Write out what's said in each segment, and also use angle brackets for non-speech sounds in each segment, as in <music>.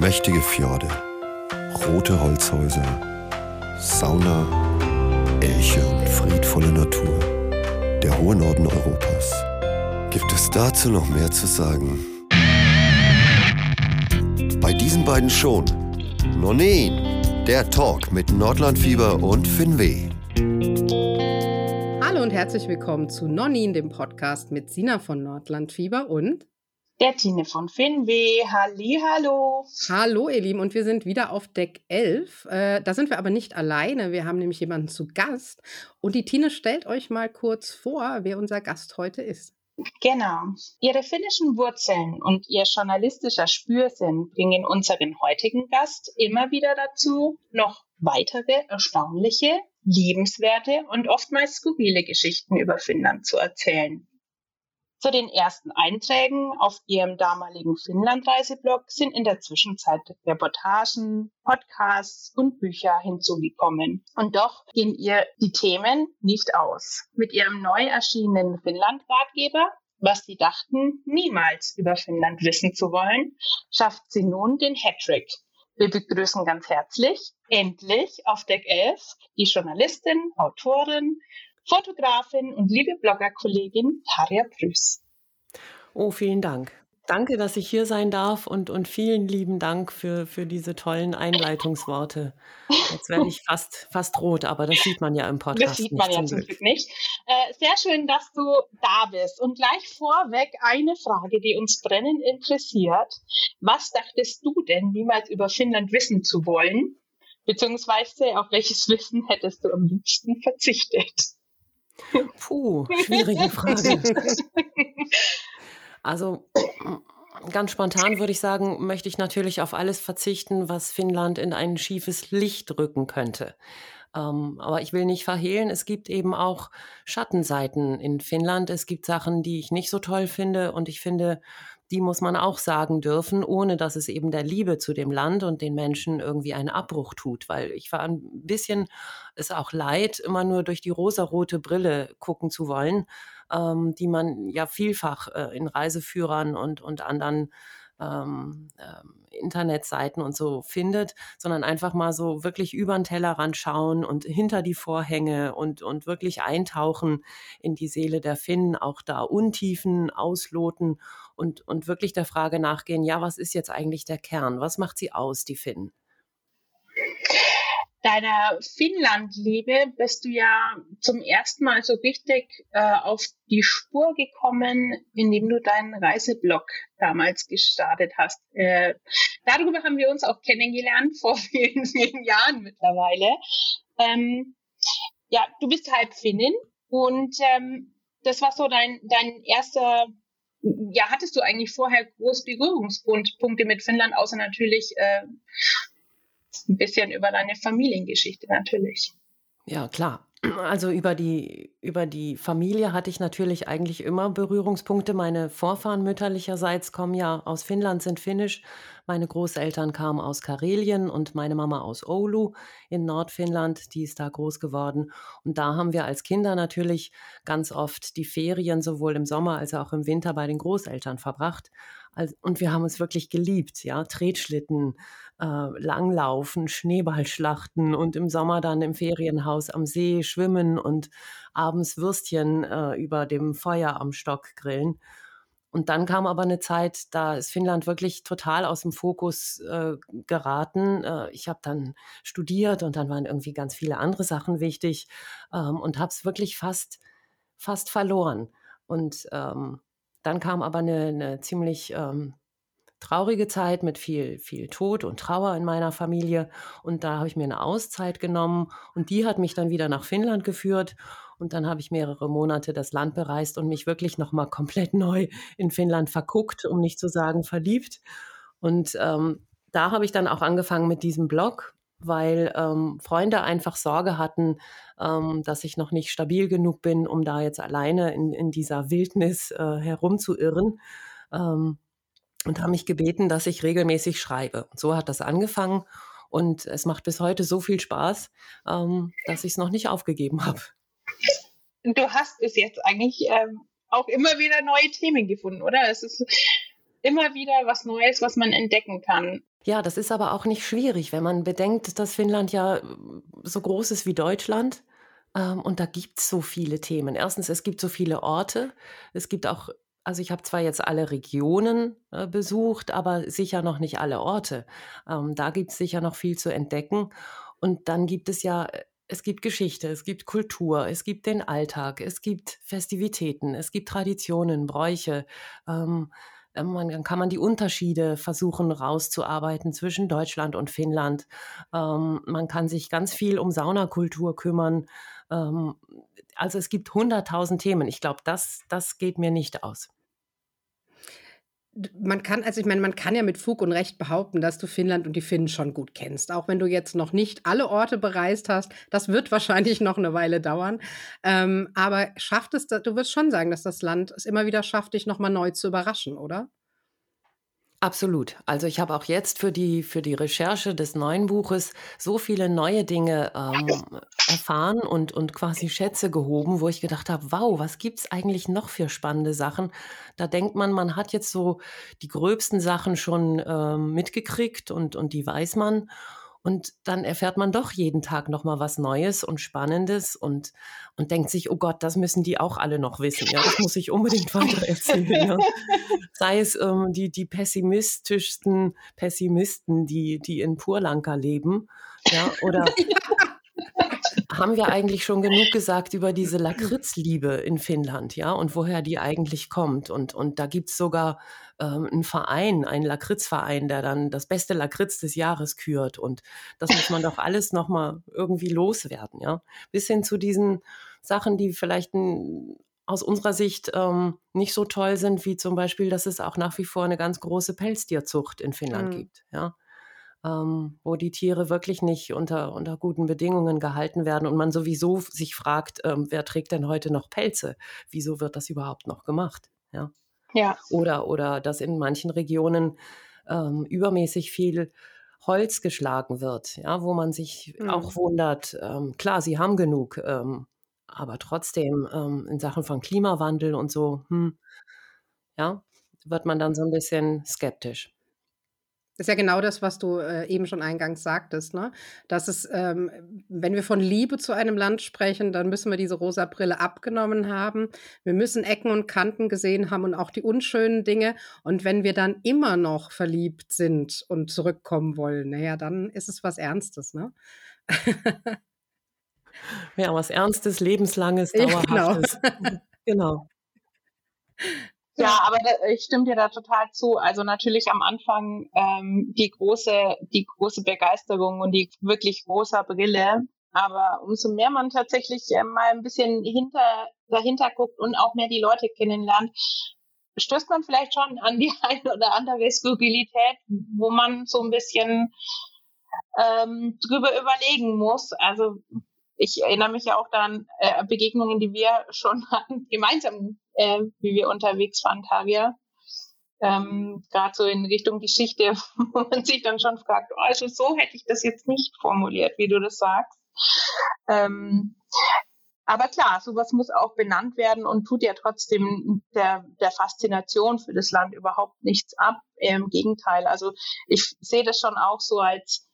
Mächtige Fjorde, rote Holzhäuser, Sauna, Elche und friedvolle Natur. Der hohe Norden Europas. Gibt es dazu noch mehr zu sagen? Bei diesen beiden schon. Nonin, der Talk mit Nordlandfieber und Finweh. Hallo und herzlich willkommen zu Nonin, dem Podcast mit Sina von Nordlandfieber und der Tine von Finweh. Halli, hallo. Hallo, ihr Lieben. Und wir sind wieder auf Deck 11. Äh, da sind wir aber nicht alleine. Wir haben nämlich jemanden zu Gast. Und die Tine stellt euch mal kurz vor, wer unser Gast heute ist. Genau. Ihre finnischen Wurzeln und ihr journalistischer Spürsinn bringen unseren heutigen Gast immer wieder dazu, noch weitere erstaunliche, liebenswerte und oftmals skurrile Geschichten über Finnland zu erzählen. Zu den ersten Einträgen auf ihrem damaligen Finnland-Reiseblog sind in der Zwischenzeit Reportagen, Podcasts und Bücher hinzugekommen. Und doch gehen ihr die Themen nicht aus. Mit ihrem neu erschienenen Finnland-Ratgeber was sie dachten, niemals über Finnland wissen zu wollen, schafft sie nun den Hattrick. Wir begrüßen ganz herzlich, endlich auf Deck 11, die Journalistin, Autorin, Fotografin und liebe Bloggerkollegin Tarja Prüß. Oh, vielen Dank. Danke, dass ich hier sein darf und, und vielen lieben Dank für, für diese tollen Einleitungsworte. Jetzt werde ich fast, fast rot, aber das sieht man ja im Podcast. Das sieht man ja zum Glück nicht. Äh, sehr schön, dass du da bist. Und gleich vorweg eine Frage, die uns brennend interessiert. Was dachtest du denn, niemals über Finnland wissen zu wollen? Beziehungsweise auf welches Wissen hättest du am liebsten verzichtet? Puh, schwierige <laughs> Frage. Also ganz spontan würde ich sagen, möchte ich natürlich auf alles verzichten, was Finnland in ein schiefes Licht rücken könnte. Ähm, aber ich will nicht verhehlen, es gibt eben auch Schattenseiten in Finnland. Es gibt Sachen, die ich nicht so toll finde und ich finde, die muss man auch sagen dürfen, ohne dass es eben der Liebe zu dem Land und den Menschen irgendwie einen Abbruch tut. Weil ich war ein bisschen, es auch leid, immer nur durch die rosarote Brille gucken zu wollen, ähm, die man ja vielfach äh, in Reiseführern und, und anderen ähm, ähm, Internetseiten und so findet, sondern einfach mal so wirklich über den Tellerrand schauen und hinter die Vorhänge und, und wirklich eintauchen in die Seele der Finnen, auch da Untiefen ausloten und, und wirklich der Frage nachgehen, ja, was ist jetzt eigentlich der Kern? Was macht sie aus, die Finnen? deiner Finnland-Liebe bist du ja zum ersten Mal so richtig äh, auf die Spur gekommen, indem du deinen Reiseblog damals gestartet hast. Äh, darüber haben wir uns auch kennengelernt <laughs> vor vielen, vielen Jahren mittlerweile. Ähm, ja, du bist halb Finnin und ähm, das war so dein, dein erster ja, hattest du eigentlich vorher groß Berührungspunkte mit Finnland, außer natürlich äh, ein bisschen über deine Familiengeschichte natürlich. Ja, klar. Also über die, über die Familie hatte ich natürlich eigentlich immer Berührungspunkte. Meine Vorfahren mütterlicherseits kommen ja aus Finnland, sind finnisch. Meine Großeltern kamen aus Karelien und meine Mama aus Oulu in Nordfinnland. Die ist da groß geworden. Und da haben wir als Kinder natürlich ganz oft die Ferien sowohl im Sommer als auch im Winter bei den Großeltern verbracht. Und wir haben es wirklich geliebt, ja. Tretschlitten, äh, Langlaufen, Schneeballschlachten und im Sommer dann im Ferienhaus am See schwimmen und abends Würstchen äh, über dem Feuer am Stock grillen. Und dann kam aber eine Zeit, da ist Finnland wirklich total aus dem Fokus äh, geraten. Äh, ich habe dann studiert und dann waren irgendwie ganz viele andere Sachen wichtig ähm, und habe es wirklich fast, fast verloren. Und ähm, dann kam aber eine, eine ziemlich ähm, traurige Zeit mit viel, viel Tod und Trauer in meiner Familie. Und da habe ich mir eine Auszeit genommen und die hat mich dann wieder nach Finnland geführt. Und dann habe ich mehrere Monate das Land bereist und mich wirklich nochmal komplett <laughs> neu in Finnland verguckt, um nicht zu sagen verliebt. Und ähm, da habe ich dann auch angefangen mit diesem Blog, weil ähm, Freunde einfach Sorge hatten, ähm, dass ich noch nicht stabil genug bin, um da jetzt alleine in, in dieser Wildnis äh, herumzuirren. Ähm, und haben mich gebeten, dass ich regelmäßig schreibe. Und so hat das angefangen und es macht bis heute so viel Spaß, ähm, dass ich es noch nicht aufgegeben habe. Du hast bis jetzt eigentlich ähm, auch immer wieder neue Themen gefunden, oder? Es ist immer wieder was Neues, was man entdecken kann. Ja, das ist aber auch nicht schwierig, wenn man bedenkt, dass Finnland ja äh, so groß ist wie Deutschland. Ähm, und da gibt es so viele Themen. Erstens, es gibt so viele Orte. Es gibt auch, also ich habe zwar jetzt alle Regionen äh, besucht, aber sicher noch nicht alle Orte. Ähm, da gibt es sicher noch viel zu entdecken. Und dann gibt es ja, äh, es gibt Geschichte, es gibt Kultur, es gibt den Alltag, es gibt Festivitäten, es gibt Traditionen, Bräuche. Ähm, äh, man, dann kann man die Unterschiede versuchen rauszuarbeiten zwischen Deutschland und Finnland. Ähm, man kann sich ganz viel um Saunakultur kümmern. Ähm, also es gibt hunderttausend Themen. Ich glaube, das, das geht mir nicht aus man kann, also ich meine, man kann ja mit Fug und Recht behaupten, dass du Finnland und die Finnen schon gut kennst. Auch wenn du jetzt noch nicht alle Orte bereist hast, das wird <laughs> wahrscheinlich noch eine Weile dauern. Ähm, aber schafft es, du wirst schon sagen, dass das Land es immer wieder schafft, dich nochmal neu zu überraschen, oder? Absolut. Also ich habe auch jetzt für die, für die Recherche des neuen Buches so viele neue Dinge ähm, erfahren und, und quasi Schätze gehoben, wo ich gedacht habe, wow, was gibt es eigentlich noch für spannende Sachen? Da denkt man, man hat jetzt so die gröbsten Sachen schon ähm, mitgekriegt und, und die weiß man. Und dann erfährt man doch jeden Tag noch mal was Neues und Spannendes und, und denkt sich, oh Gott, das müssen die auch alle noch wissen. Ja, das muss ich unbedingt weiter erzählen. Ja. Sei es ähm, die, die pessimistischsten Pessimisten, die, die in Purlanka leben, ja, oder <laughs> haben wir eigentlich schon genug gesagt über diese Lakritzliebe in Finnland, ja, und woher die eigentlich kommt. Und, und da gibt es sogar ähm, einen Verein, einen Lakritzverein, der dann das beste Lakritz des Jahres kürt. Und das muss man doch alles nochmal irgendwie loswerden, ja. Bis hin zu diesen Sachen, die vielleicht ein, aus unserer Sicht ähm, nicht so toll sind, wie zum Beispiel, dass es auch nach wie vor eine ganz große Pelztierzucht in Finnland mhm. gibt, ja ähm, wo die Tiere wirklich nicht unter, unter guten Bedingungen gehalten werden und man sowieso sich fragt, ähm, wer trägt denn heute noch Pelze? Wieso wird das überhaupt noch gemacht? Ja. ja. Oder, oder dass in manchen Regionen ähm, übermäßig viel Holz geschlagen wird, ja, wo man sich mhm. auch wundert, ähm, klar, sie haben genug, ähm, aber trotzdem ähm, in Sachen von Klimawandel und so, hm, ja, wird man dann so ein bisschen skeptisch. Ist ja genau das, was du äh, eben schon eingangs sagtest, ne? Dass es, ähm, wenn wir von Liebe zu einem Land sprechen, dann müssen wir diese rosa Brille abgenommen haben. Wir müssen Ecken und Kanten gesehen haben und auch die unschönen Dinge. Und wenn wir dann immer noch verliebt sind und zurückkommen wollen, naja, dann ist es was Ernstes, ne? <laughs> ja, was Ernstes, Lebenslanges, Dauerhaftes. <laughs> genau. genau. Ja, aber ich stimme dir da total zu. Also natürlich am Anfang ähm, die große, die große Begeisterung und die wirklich große Brille. Aber umso mehr man tatsächlich äh, mal ein bisschen hinter, dahinter guckt und auch mehr die Leute kennenlernt, stößt man vielleicht schon an die <laughs> eine oder andere Skurrilität, wo man so ein bisschen ähm, drüber überlegen muss. Also ich erinnere mich ja auch daran äh, Begegnungen, die wir schon <laughs> hatten, gemeinsam äh, wie wir unterwegs waren, Tagia. Ähm, Gerade so in Richtung Geschichte, <laughs> wo man sich dann schon fragt, oh, also so hätte ich das jetzt nicht formuliert, wie du das sagst. Ähm, aber klar, sowas muss auch benannt werden und tut ja trotzdem der, der Faszination für das Land überhaupt nichts ab. Im Gegenteil, also ich sehe das schon auch so als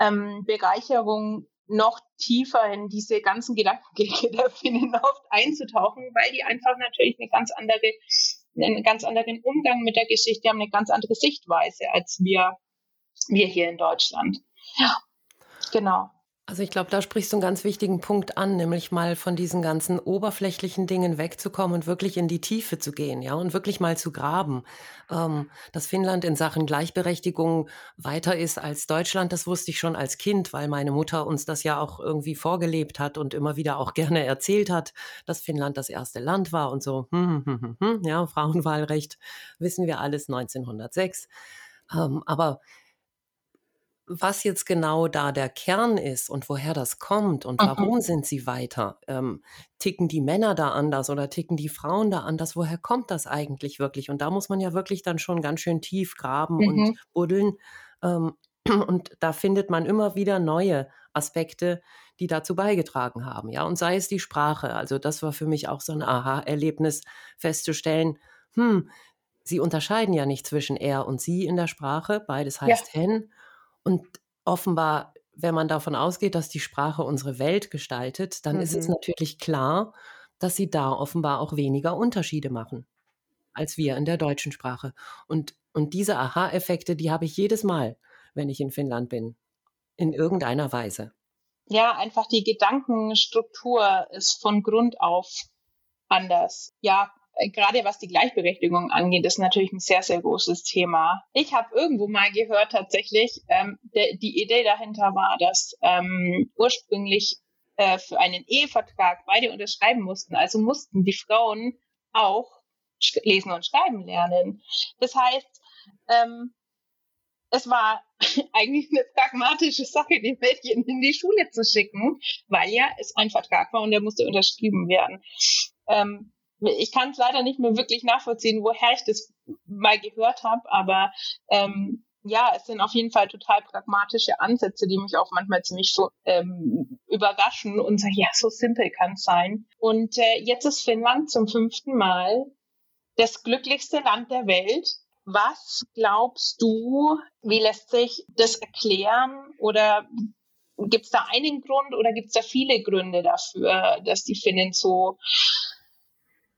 ähm, Bereicherung noch tiefer in diese ganzen Gedankengänge der Finnen oft einzutauchen, weil die einfach natürlich eine ganz andere, einen ganz anderen Umgang mit der Geschichte haben, eine ganz andere Sichtweise als wir, wir hier in Deutschland. Ja, genau. Also ich glaube, da sprichst du einen ganz wichtigen Punkt an, nämlich mal von diesen ganzen oberflächlichen Dingen wegzukommen und wirklich in die Tiefe zu gehen, ja, und wirklich mal zu graben. Ähm, dass Finnland in Sachen Gleichberechtigung weiter ist als Deutschland, das wusste ich schon als Kind, weil meine Mutter uns das ja auch irgendwie vorgelebt hat und immer wieder auch <laughs> gerne erzählt hat, dass Finnland das erste Land war und so. Hm, hm, hm, hm ja, Frauenwahlrecht wissen wir alles 1906. Ähm, aber was jetzt genau da der Kern ist und woher das kommt und mhm. warum sind sie weiter? Ähm, ticken die Männer da anders oder ticken die Frauen da anders? Woher kommt das eigentlich wirklich? Und da muss man ja wirklich dann schon ganz schön tief graben mhm. und buddeln. Ähm, <clears throat> und da findet man immer wieder neue Aspekte, die dazu beigetragen haben. Ja, und sei es die Sprache. Also das war für mich auch so ein Aha-Erlebnis, festzustellen, hm, sie unterscheiden ja nicht zwischen er und sie in der Sprache, beides heißt ja. hen. Und offenbar, wenn man davon ausgeht, dass die Sprache unsere Welt gestaltet, dann mhm. ist es mhm. natürlich klar, dass sie da offenbar auch weniger Unterschiede machen als wir in der deutschen Sprache. Und, und diese Aha-Effekte, die habe ich jedes Mal, wenn ich in Finnland bin, in irgendeiner Weise. Ja, einfach die Gedankenstruktur ist von Grund auf anders. Ja, gerade was die Gleichberechtigung angeht, ist natürlich ein sehr, sehr großes Thema. Ich habe irgendwo mal gehört tatsächlich, ähm, der, die Idee dahinter war, dass ähm, ursprünglich äh, für einen Ehevertrag beide unterschreiben mussten. Also mussten die Frauen auch lesen und schreiben lernen. Das heißt, ähm, es war <laughs> eigentlich eine pragmatische Sache, die Mädchen in die Schule zu schicken, weil ja es ein Vertrag war und der musste unterschrieben werden. Ähm, ich kann es leider nicht mehr wirklich nachvollziehen, woher ich das mal gehört habe, aber ähm, ja, es sind auf jeden Fall total pragmatische Ansätze, die mich auch manchmal ziemlich so ähm, überraschen und sagen, ja, so simpel kann es sein. Und äh, jetzt ist Finnland zum fünften Mal das glücklichste Land der Welt. Was glaubst du, wie lässt sich das erklären oder gibt es da einen Grund oder gibt es da viele Gründe dafür, dass die Finnen so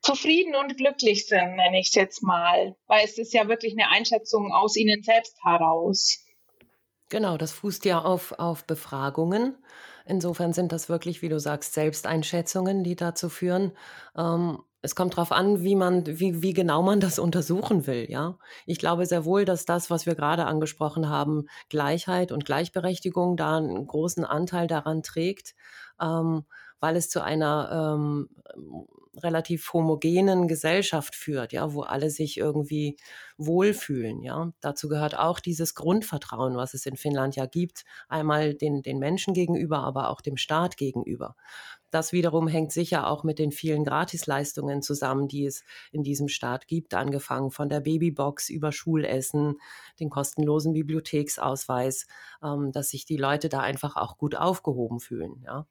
zufrieden und glücklich sind, nenne ich es jetzt mal. Weil es ist ja wirklich eine Einschätzung aus ihnen selbst heraus. Genau, das fußt ja auf, auf Befragungen. Insofern sind das wirklich, wie du sagst, Selbsteinschätzungen, die dazu führen. Ähm, es kommt darauf an, wie man, wie, wie genau man das untersuchen will, ja. Ich glaube sehr wohl, dass das, was wir gerade angesprochen haben, Gleichheit und Gleichberechtigung, da einen großen Anteil daran trägt, ähm, weil es zu einer ähm, relativ homogenen Gesellschaft führt, ja, wo alle sich irgendwie wohlfühlen, ja. Dazu gehört auch dieses Grundvertrauen, was es in Finnland ja gibt, einmal den, den Menschen gegenüber, aber auch dem Staat gegenüber. Das wiederum hängt sicher auch mit den vielen Gratisleistungen zusammen, die es in diesem Staat gibt, angefangen von der Babybox über Schulessen, den kostenlosen Bibliotheksausweis, ähm, dass sich die Leute da einfach auch gut aufgehoben fühlen. Ja.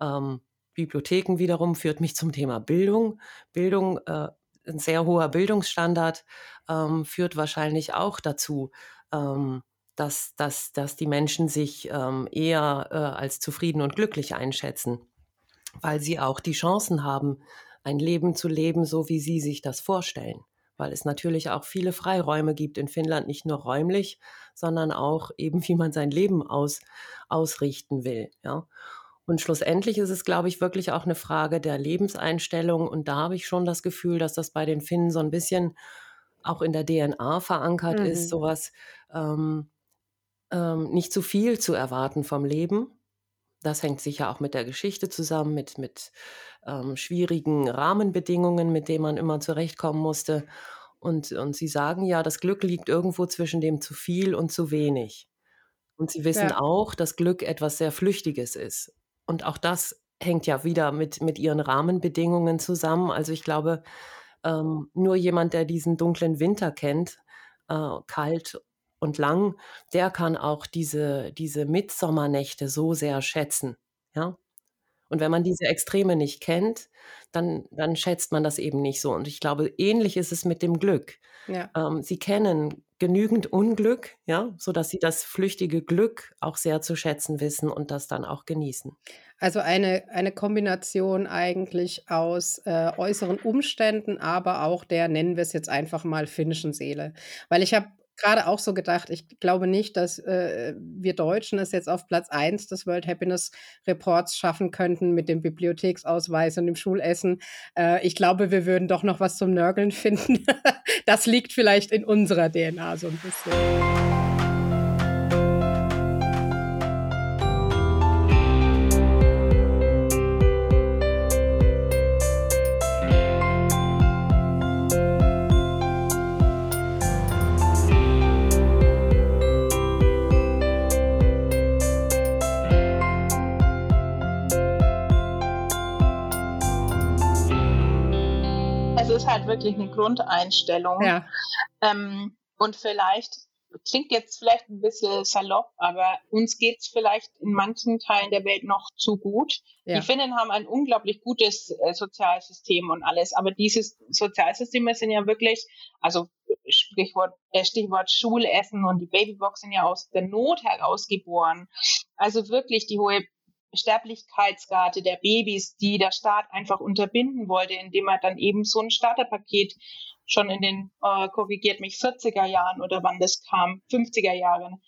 Ähm, Bibliotheken wiederum führt mich zum Thema Bildung. Bildung, äh, ein sehr hoher Bildungsstandard ähm, führt wahrscheinlich auch dazu, ähm, dass, dass, dass die Menschen sich ähm, eher äh, als zufrieden und glücklich einschätzen, weil sie auch die Chancen haben, ein Leben zu leben, so wie sie sich das vorstellen. Weil es natürlich auch viele Freiräume gibt in Finnland, nicht nur räumlich, sondern auch eben, <laughs> wie man sein Leben aus, ausrichten will. Ja. Und schlussendlich ist es, glaube ich, wirklich auch eine Frage der Lebenseinstellung. Und da habe ich schon das Gefühl, dass das bei den Finnen so ein bisschen auch in der DNA verankert mhm. ist, sowas ähm, ähm, nicht zu viel zu erwarten vom Leben. Das hängt sicher auch mit der Geschichte zusammen, mit, mit ähm, schwierigen Rahmenbedingungen, mit denen man immer zurechtkommen musste. Und, und sie sagen ja, das Glück liegt irgendwo zwischen dem zu viel und zu wenig. Und sie wissen ja. auch, dass Glück etwas sehr Flüchtiges ist und auch das hängt ja wieder mit, mit ihren Rahmenbedingungen zusammen. Also ich glaube, ähm, nur jemand, der diesen dunklen Winter kennt, äh, kalt und lang, der kann auch diese, diese Mitsommernächte so sehr schätzen. Ja? Und wenn man diese Extreme nicht kennt, dann, dann schätzt man das eben nicht so. Und ich glaube, ähnlich ist es mit dem Glück. Ja. Ähm, sie kennen genügend Unglück, ja, sodass sie das flüchtige Glück auch sehr zu schätzen wissen und das dann auch genießen. Also eine, eine Kombination eigentlich aus äh, äußeren Umständen, aber auch der, nennen wir es jetzt einfach mal, finnischen Seele. Weil ich habe gerade auch so gedacht, ich glaube nicht, dass äh, wir Deutschen es jetzt auf Platz 1 des World Happiness Reports schaffen könnten mit dem Bibliotheksausweis und dem Schulessen. Äh, ich glaube, wir würden doch noch was zum Nörgeln <laughs> finden. das liegt vielleicht in unserer DNA so ein bisschen. Wirklich eine Grundeinstellung. Ja. Ähm, und vielleicht klingt jetzt vielleicht ein bisschen salopp, aber uns geht es vielleicht in manchen Teilen der Welt noch zu gut. Ja. Die Finnen haben ein unglaublich gutes äh, Sozialsystem und alles, aber diese Sozialsysteme sind ja wirklich, also Sprichwort, äh, Stichwort Schulessen und die Babybox sind ja aus der Not herausgeboren. Also wirklich die hohe Sterblichkeitsrate der Babys, die der Staat einfach unterbinden wollte, indem er dann eben so ein Starterpaket schon in den, äh, korrigiert mich, 40er Jahren oder wann das kam, 50er Jahren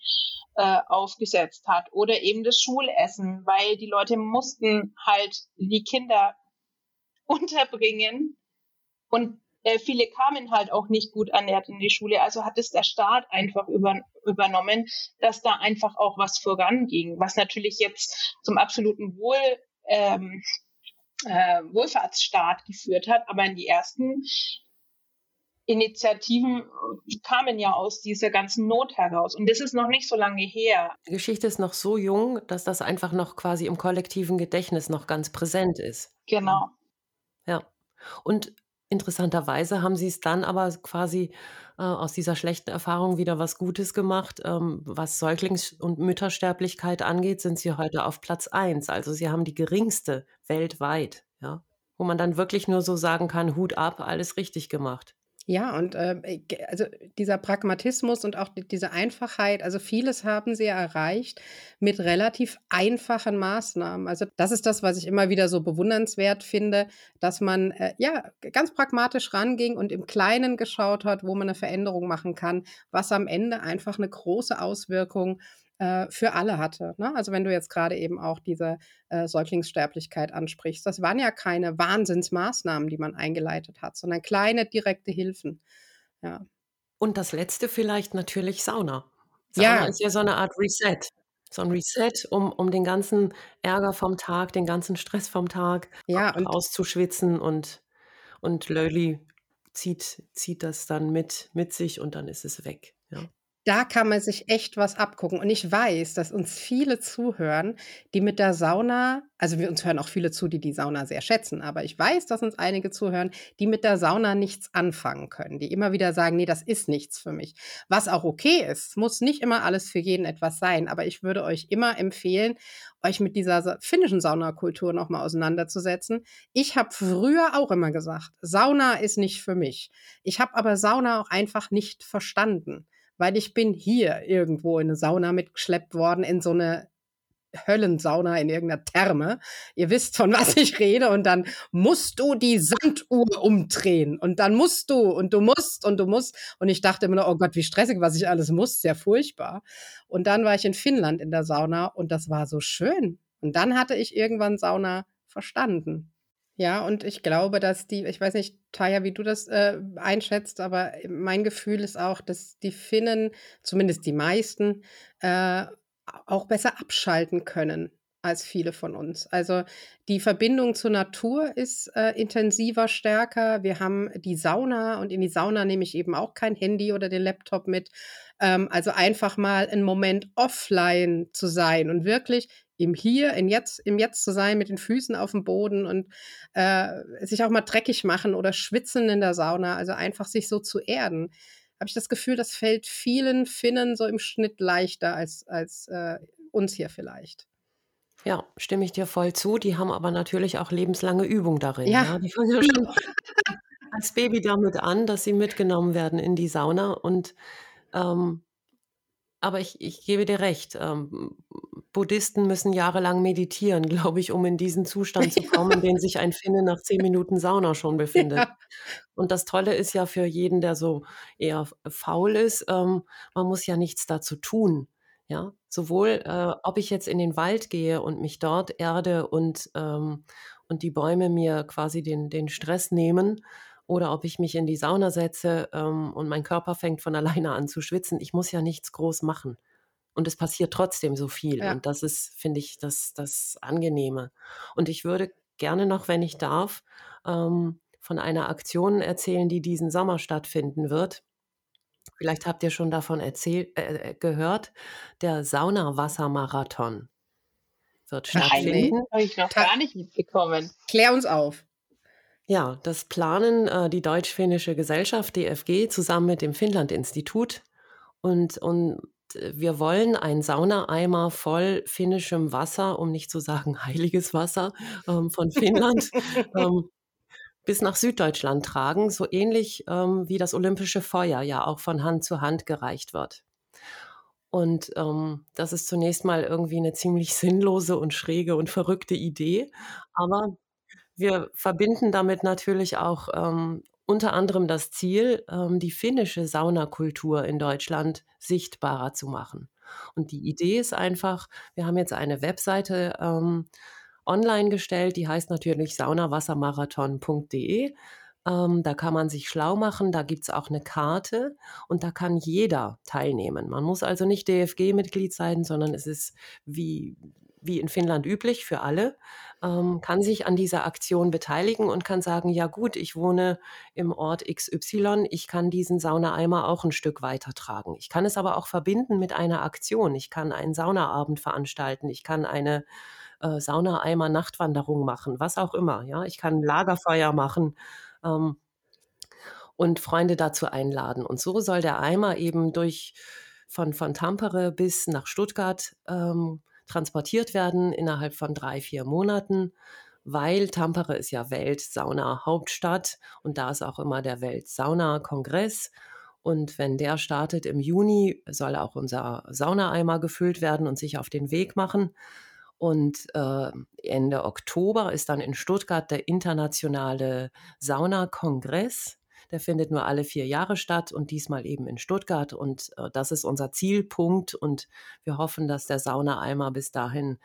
äh, aufgesetzt hat. Oder eben das Schulessen, weil die Leute mussten halt die Kinder <laughs> unterbringen und äh, viele kamen halt auch nicht gut ernährt in die Schule. Also hat es der Staat einfach über, übernommen, dass da einfach auch was voranging, was natürlich jetzt zum absoluten Wohl, ähm, äh, Wohlfahrtsstaat geführt hat. Aber in die ersten Initiativen kamen ja aus dieser ganzen Not heraus. Und das ist noch nicht so lange her. Die Geschichte ist noch so jung, dass das einfach noch quasi im kollektiven Gedächtnis noch ganz präsent ist. Genau. Ja. Und interessanterweise haben sie es dann aber quasi äh, aus dieser schlechten Erfahrung wieder was Gutes gemacht. Ähm, was Säuglings- und Müttersterblichkeit angeht, sind sie heute auf Platz 1. Also sie haben die geringste weltweit, ja. Wo man dann wirklich nur so sagen kann, Hut ab, alles richtig gemacht. Ja, und äh, also dieser Pragmatismus und auch die, diese Einfachheit, also vieles haben sie erreicht mit relativ einfachen Maßnahmen. Also das ist das, was ich immer wieder so bewundernswert finde, dass man äh, ja ganz pragmatisch ranging und im Kleinen geschaut hat, wo man eine Veränderung machen kann, was am Ende einfach eine große Auswirkung äh, für alle hatte. Ne? Also wenn du jetzt gerade eben auch diese äh, Säuglingssterblichkeit ansprichst, das waren ja keine Wahnsinnsmaßnahmen, die man eingeleitet hat, sondern kleine direkte Hilfen. Ja. Und das letzte vielleicht natürlich Sauna. Sauna ja. ist ja so eine Art Reset. So ein Reset, um, um den ganzen Ärger vom Tag, den ganzen Stress vom Tag ja, auszuschwitzen und, und Loli zieht, zieht das dann mit, mit sich und dann ist es weg. Ja da kann man sich echt was abgucken. Und ich weiß, dass uns viele zuhören, die mit der Sauna, also wir uns hören auch viele zu, die die Sauna sehr schätzen, aber ich weiß, dass uns einige zuhören, die mit der Sauna nichts anfangen können, die immer wieder sagen, nee, das ist nichts für mich. Was auch okay ist, muss nicht immer alles für jeden etwas sein, aber ich würde euch immer empfehlen, euch mit dieser finnischen Saunakultur nochmal auseinanderzusetzen. Ich habe früher auch immer gesagt, Sauna ist nicht für mich. Ich habe aber Sauna auch einfach nicht verstanden weil ich bin hier irgendwo in eine Sauna mitgeschleppt worden, in so eine Höllensauna in irgendeiner Therme. Ihr wisst, von was ich rede. Und dann musst du die Sanduhr umdrehen. Und dann musst du und du musst und du musst. Und ich dachte immer nur, oh Gott, wie stressig, was ich alles muss. Sehr furchtbar. Und dann war ich in Finnland in der Sauna und das war so schön. Und dann hatte ich irgendwann Sauna verstanden. Ja, und ich glaube, dass die, ich weiß nicht, Taya, wie du das äh, einschätzt, aber mein Gefühl ist auch, dass die Finnen, zumindest die meisten, äh, auch besser abschalten können als viele von uns. Also die Verbindung zur Natur ist äh, intensiver, stärker. Wir haben die Sauna und in die Sauna nehme ich eben auch kein Handy oder den Laptop mit. Ähm, also einfach mal einen Moment offline zu sein und wirklich im Hier, im Jetzt, im Jetzt zu sein, mit den Füßen auf dem Boden und äh, sich auch mal dreckig machen oder schwitzen in der Sauna, also einfach sich so zu erden. Habe ich das Gefühl, das fällt vielen Finnen so im Schnitt leichter als, als äh, uns hier vielleicht. Ja, stimme ich dir voll zu. Die haben aber natürlich auch lebenslange Übung darin. Ja. ja. Die fangen ja schon als Baby damit an, dass sie mitgenommen werden in die Sauna und ähm, aber ich, ich gebe dir recht, ähm, Buddhisten müssen jahrelang meditieren, <laughs> glaube ich, um in diesen Zustand zu <laughs> kommen, in dem sich ein Finne nach zehn Minuten Sauna schon <laughs> befindet. Ja. Und das Tolle ist ja für jeden, der so eher faul ist, ähm, man muss ja nichts dazu tun. Ja, sowohl, äh, ob ich jetzt in den Wald gehe und mich dort erde und, ähm, und die Bäume mir quasi den, den Stress nehmen, oder ob ich mich in die Sauna setze ähm, und mein Körper fängt von <laughs> alleine an zu schwitzen. Ich muss ja nichts groß machen. Und es passiert trotzdem so viel. Ja. Und das ist, finde ich, das, das Angenehme. Und ich würde gerne noch, wenn ich darf, ähm, von einer Aktion erzählen, die diesen Sommer stattfinden wird. Vielleicht habt ihr schon davon erzählt, äh, äh gehört. Der Saunawassermarathon wird stattfinden. Nein, habe ich noch gar nicht mitbekommen. Klär uns auf. Ja, das planen äh, die Deutsch-Finnische Gesellschaft DFG zusammen mit dem Finnland-Institut und, und wir wollen einen Saunaeimer voll finnischem Wasser, um nicht zu sagen <laughs> heiliges Wasser ähm, von Finnland, <laughs> ähm, bis nach Süddeutschland tragen, so ähnlich ähm, wie das olympische Feuer ja auch von Hand zu Hand gereicht wird. Und ähm, das ist zunächst mal irgendwie eine ziemlich <laughs> sinnlose und schräge und verrückte Idee, aber wir verbinden damit natürlich auch ähm, unter anderem das Ziel, ähm, die finnische Saunakultur in Deutschland sichtbarer zu machen. Und die Idee ist einfach, wir haben jetzt eine Webseite ähm, online gestellt, die heißt natürlich saunawassermarathon.de. Ähm, da kann man sich schlau machen, da gibt es auch eine Karte und da kann jeder teilnehmen. Man muss also nicht DFG-Mitglied sein, sondern es ist wie, wie in Finnland üblich für alle, ähm, kann sich an dieser Aktion beteiligen und kann sagen, ja gut, ich wohne im Ort XY, ich kann diesen Saunaeimer auch ein Stück weitertragen. Ich kann es aber auch verbinden mit einer Aktion. Ich kann einen Saunaabend veranstalten, ich kann eine äh, Saunaeimer-Nachtwanderung machen, was auch immer. Ja, ich kann Lagerfeuer machen. Ähm, und Freunde dazu einladen. Und so soll der Eimer eben durch von, von Tampere bis nach Stuttgart ähm, transportiert werden innerhalb von drei, vier Monaten, weil Tampere ist ja Weltsauna-Hauptstadt und da ist auch immer der Weltsauna-Kongress. Und wenn der startet im Juni, soll auch unser Saunaeimer gefüllt werden und sich auf den Weg machen. Und äh, Ende Oktober ist dann in Stuttgart der internationale Saunakongress. Der findet nur alle vier Jahre statt und diesmal eben in Stuttgart. Und äh, das ist unser Zielpunkt. Und wir hoffen, dass der Saunaeimer bis dahin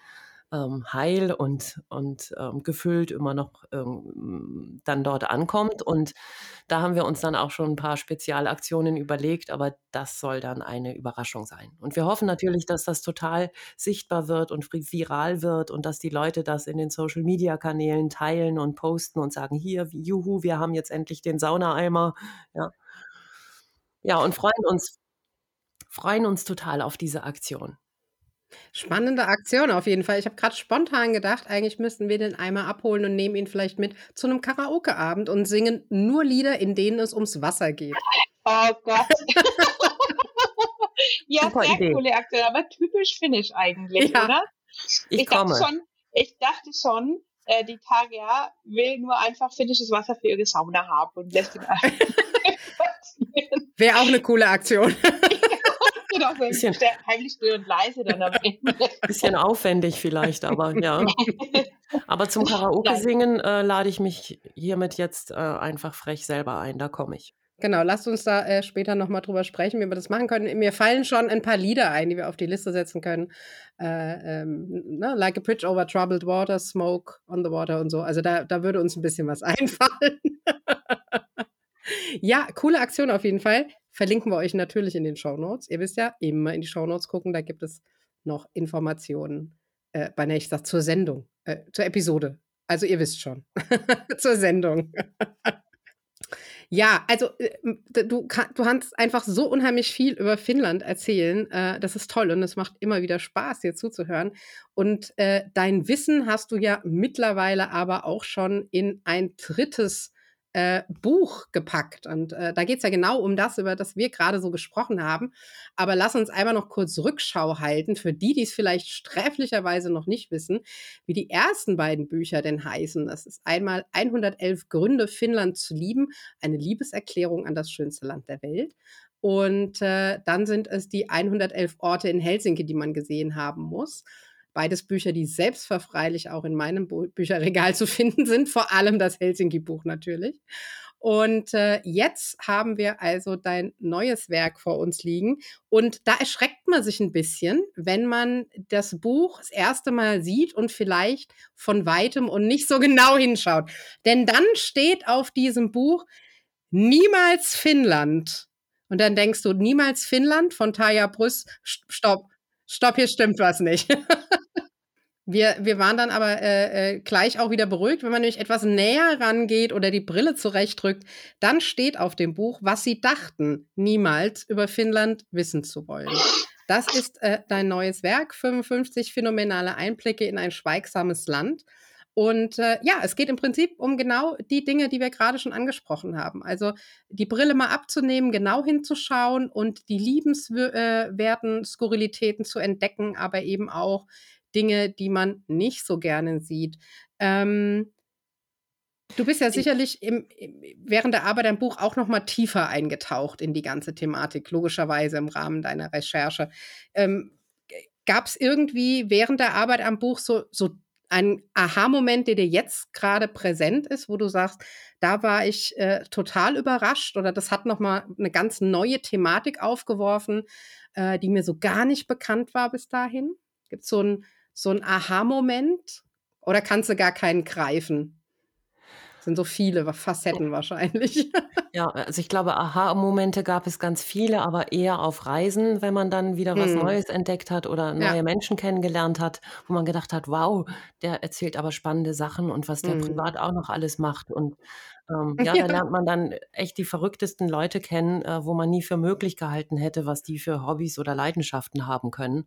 ähm, heil und, und ähm, gefüllt immer noch ähm, dann dort ankommt. Und da haben wir uns dann auch schon ein paar Spezialaktionen überlegt, aber das soll dann eine Überraschung sein. Und wir hoffen natürlich, dass das total sichtbar wird und viral wird und dass die Leute das in den Social-Media-Kanälen teilen und posten und sagen, hier, juhu, wir haben jetzt endlich den Saunaeimer. Ja, ja und freuen uns, freuen uns total auf diese Aktion. Spannende Aktion auf jeden Fall. Ich habe gerade spontan gedacht, eigentlich müssten wir den Eimer abholen und nehmen ihn vielleicht mit zu einem Karaoke-Abend und singen nur Lieder, in denen es ums Wasser geht. Oh Gott. <laughs> ja, Super sehr Idee. coole Aktion, aber typisch finnisch eigentlich, ja. oder? Ich, ich komme. Dachte schon, ich dachte schon, äh, die Tagia will nur einfach finnisches Wasser für ihre Sauna haben und lässt ihn <laughs> <laughs> Wäre auch eine coole Aktion. <laughs> Genau, so bisschen, heimlich still und leise dann am <laughs> Ende. Bisschen aufwendig vielleicht, aber ja. <laughs> Aber zum Karaoke singen äh, lade ich mich hiermit jetzt äh, einfach frech selber ein, da komme ich. Genau, lasst uns da äh, später nochmal drüber sprechen, wie wir das machen können. Mir fallen schon ein paar Lieder ein, die wir auf die Liste setzen können. Äh, ähm, ne? Like a Bridge over Troubled Water, Smoke on the Water und so. Also da, da würde uns ein bisschen was einfallen. ja, coole Aktion auf jeden Fall. Verlinken wir euch natürlich in den Show Notes. Ihr wisst ja, immer in die Show Notes gucken, da gibt es noch Informationen, äh, bei der zur Sendung, äh, zur Episode. Also ihr wisst schon, <laughs> zur Sendung. <laughs> ja, also äh, du, du kannst einfach so unheimlich viel über Finnland erzählen. Äh, das ist toll und es macht immer wieder Spaß, dir zuzuhören. Und äh, dein Wissen hast du ja mittlerweile aber auch schon in ein drittes äh, Buch gepackt. Und äh, da geht es ja genau um das, über das wir gerade so gesprochen haben. Aber lass uns einmal noch kurz Rückschau halten, für die, die es vielleicht sträflicherweise noch nicht wissen, wie die ersten beiden Bücher denn heißen. Das ist einmal 111 Gründe, Finnland zu lieben, eine Liebeserklärung an das schönste Land der Welt. Und äh, dann sind es die 111 Orte in Helsinki, die man gesehen haben muss. Beides Bücher, die selbstverfreilich auch in meinem Bü Bücherregal <laughs> zu finden sind, vor allem das Helsinki-Buch natürlich. Und äh, jetzt haben wir also dein neues Werk vor uns liegen. Und da erschreckt man sich ein bisschen, wenn man das Buch das erste Mal sieht und vielleicht von weitem und nicht so genau hinschaut. Denn dann steht auf diesem Buch niemals Finnland. Und dann denkst du, niemals Finnland von Taya Brüss. Stopp, stopp, hier stimmt was nicht. <laughs> Wir, wir waren dann aber äh, äh, gleich auch wieder beruhigt, wenn man nämlich etwas näher rangeht oder die Brille zurechtdrückt, dann steht auf dem Buch, was sie dachten, niemals über Finnland wissen zu wollen. Das ist äh, dein neues Werk, 55 phänomenale Einblicke in ein schweigsames Land. Und äh, ja, es geht im Prinzip um genau die Dinge, die wir gerade schon angesprochen haben. Also die Brille mal abzunehmen, genau hinzuschauen und die liebenswerten äh, Skurrilitäten zu entdecken, aber eben auch Dinge, die man nicht so gerne sieht. Ähm, Du bist ja sicherlich im, während der Arbeit am Buch auch noch mal tiefer eingetaucht in die ganze Thematik, logischerweise im Rahmen deiner Recherche. Ähm, Gab es irgendwie während der Arbeit am Buch so, so einen Aha-Moment, der dir jetzt gerade präsent ist, wo du sagst, da war ich äh, total überrascht oder das hat noch mal eine ganz neue Thematik aufgeworfen, äh, die mir so gar nicht bekannt war bis dahin? Gibt es so einen so ein Aha-Moment oder kannst du gar keinen greifen? Sind so viele Facetten wahrscheinlich. <laughs> Ja, also ich glaube, Aha-Momente gab es ganz viele, aber eher auf Reisen, wenn man dann wieder was hm. Neues entdeckt hat oder neue ja. Menschen kennengelernt hat, wo man gedacht hat, wow, der erzählt aber spannende Sachen und was der hm. privat auch noch alles macht. Und ähm, ja, <laughs> ja, da lernt man dann echt die verrücktesten Leute kennen, äh, wo man nie für möglich gehalten hätte, was die für Hobbys oder Leidenschaften haben können,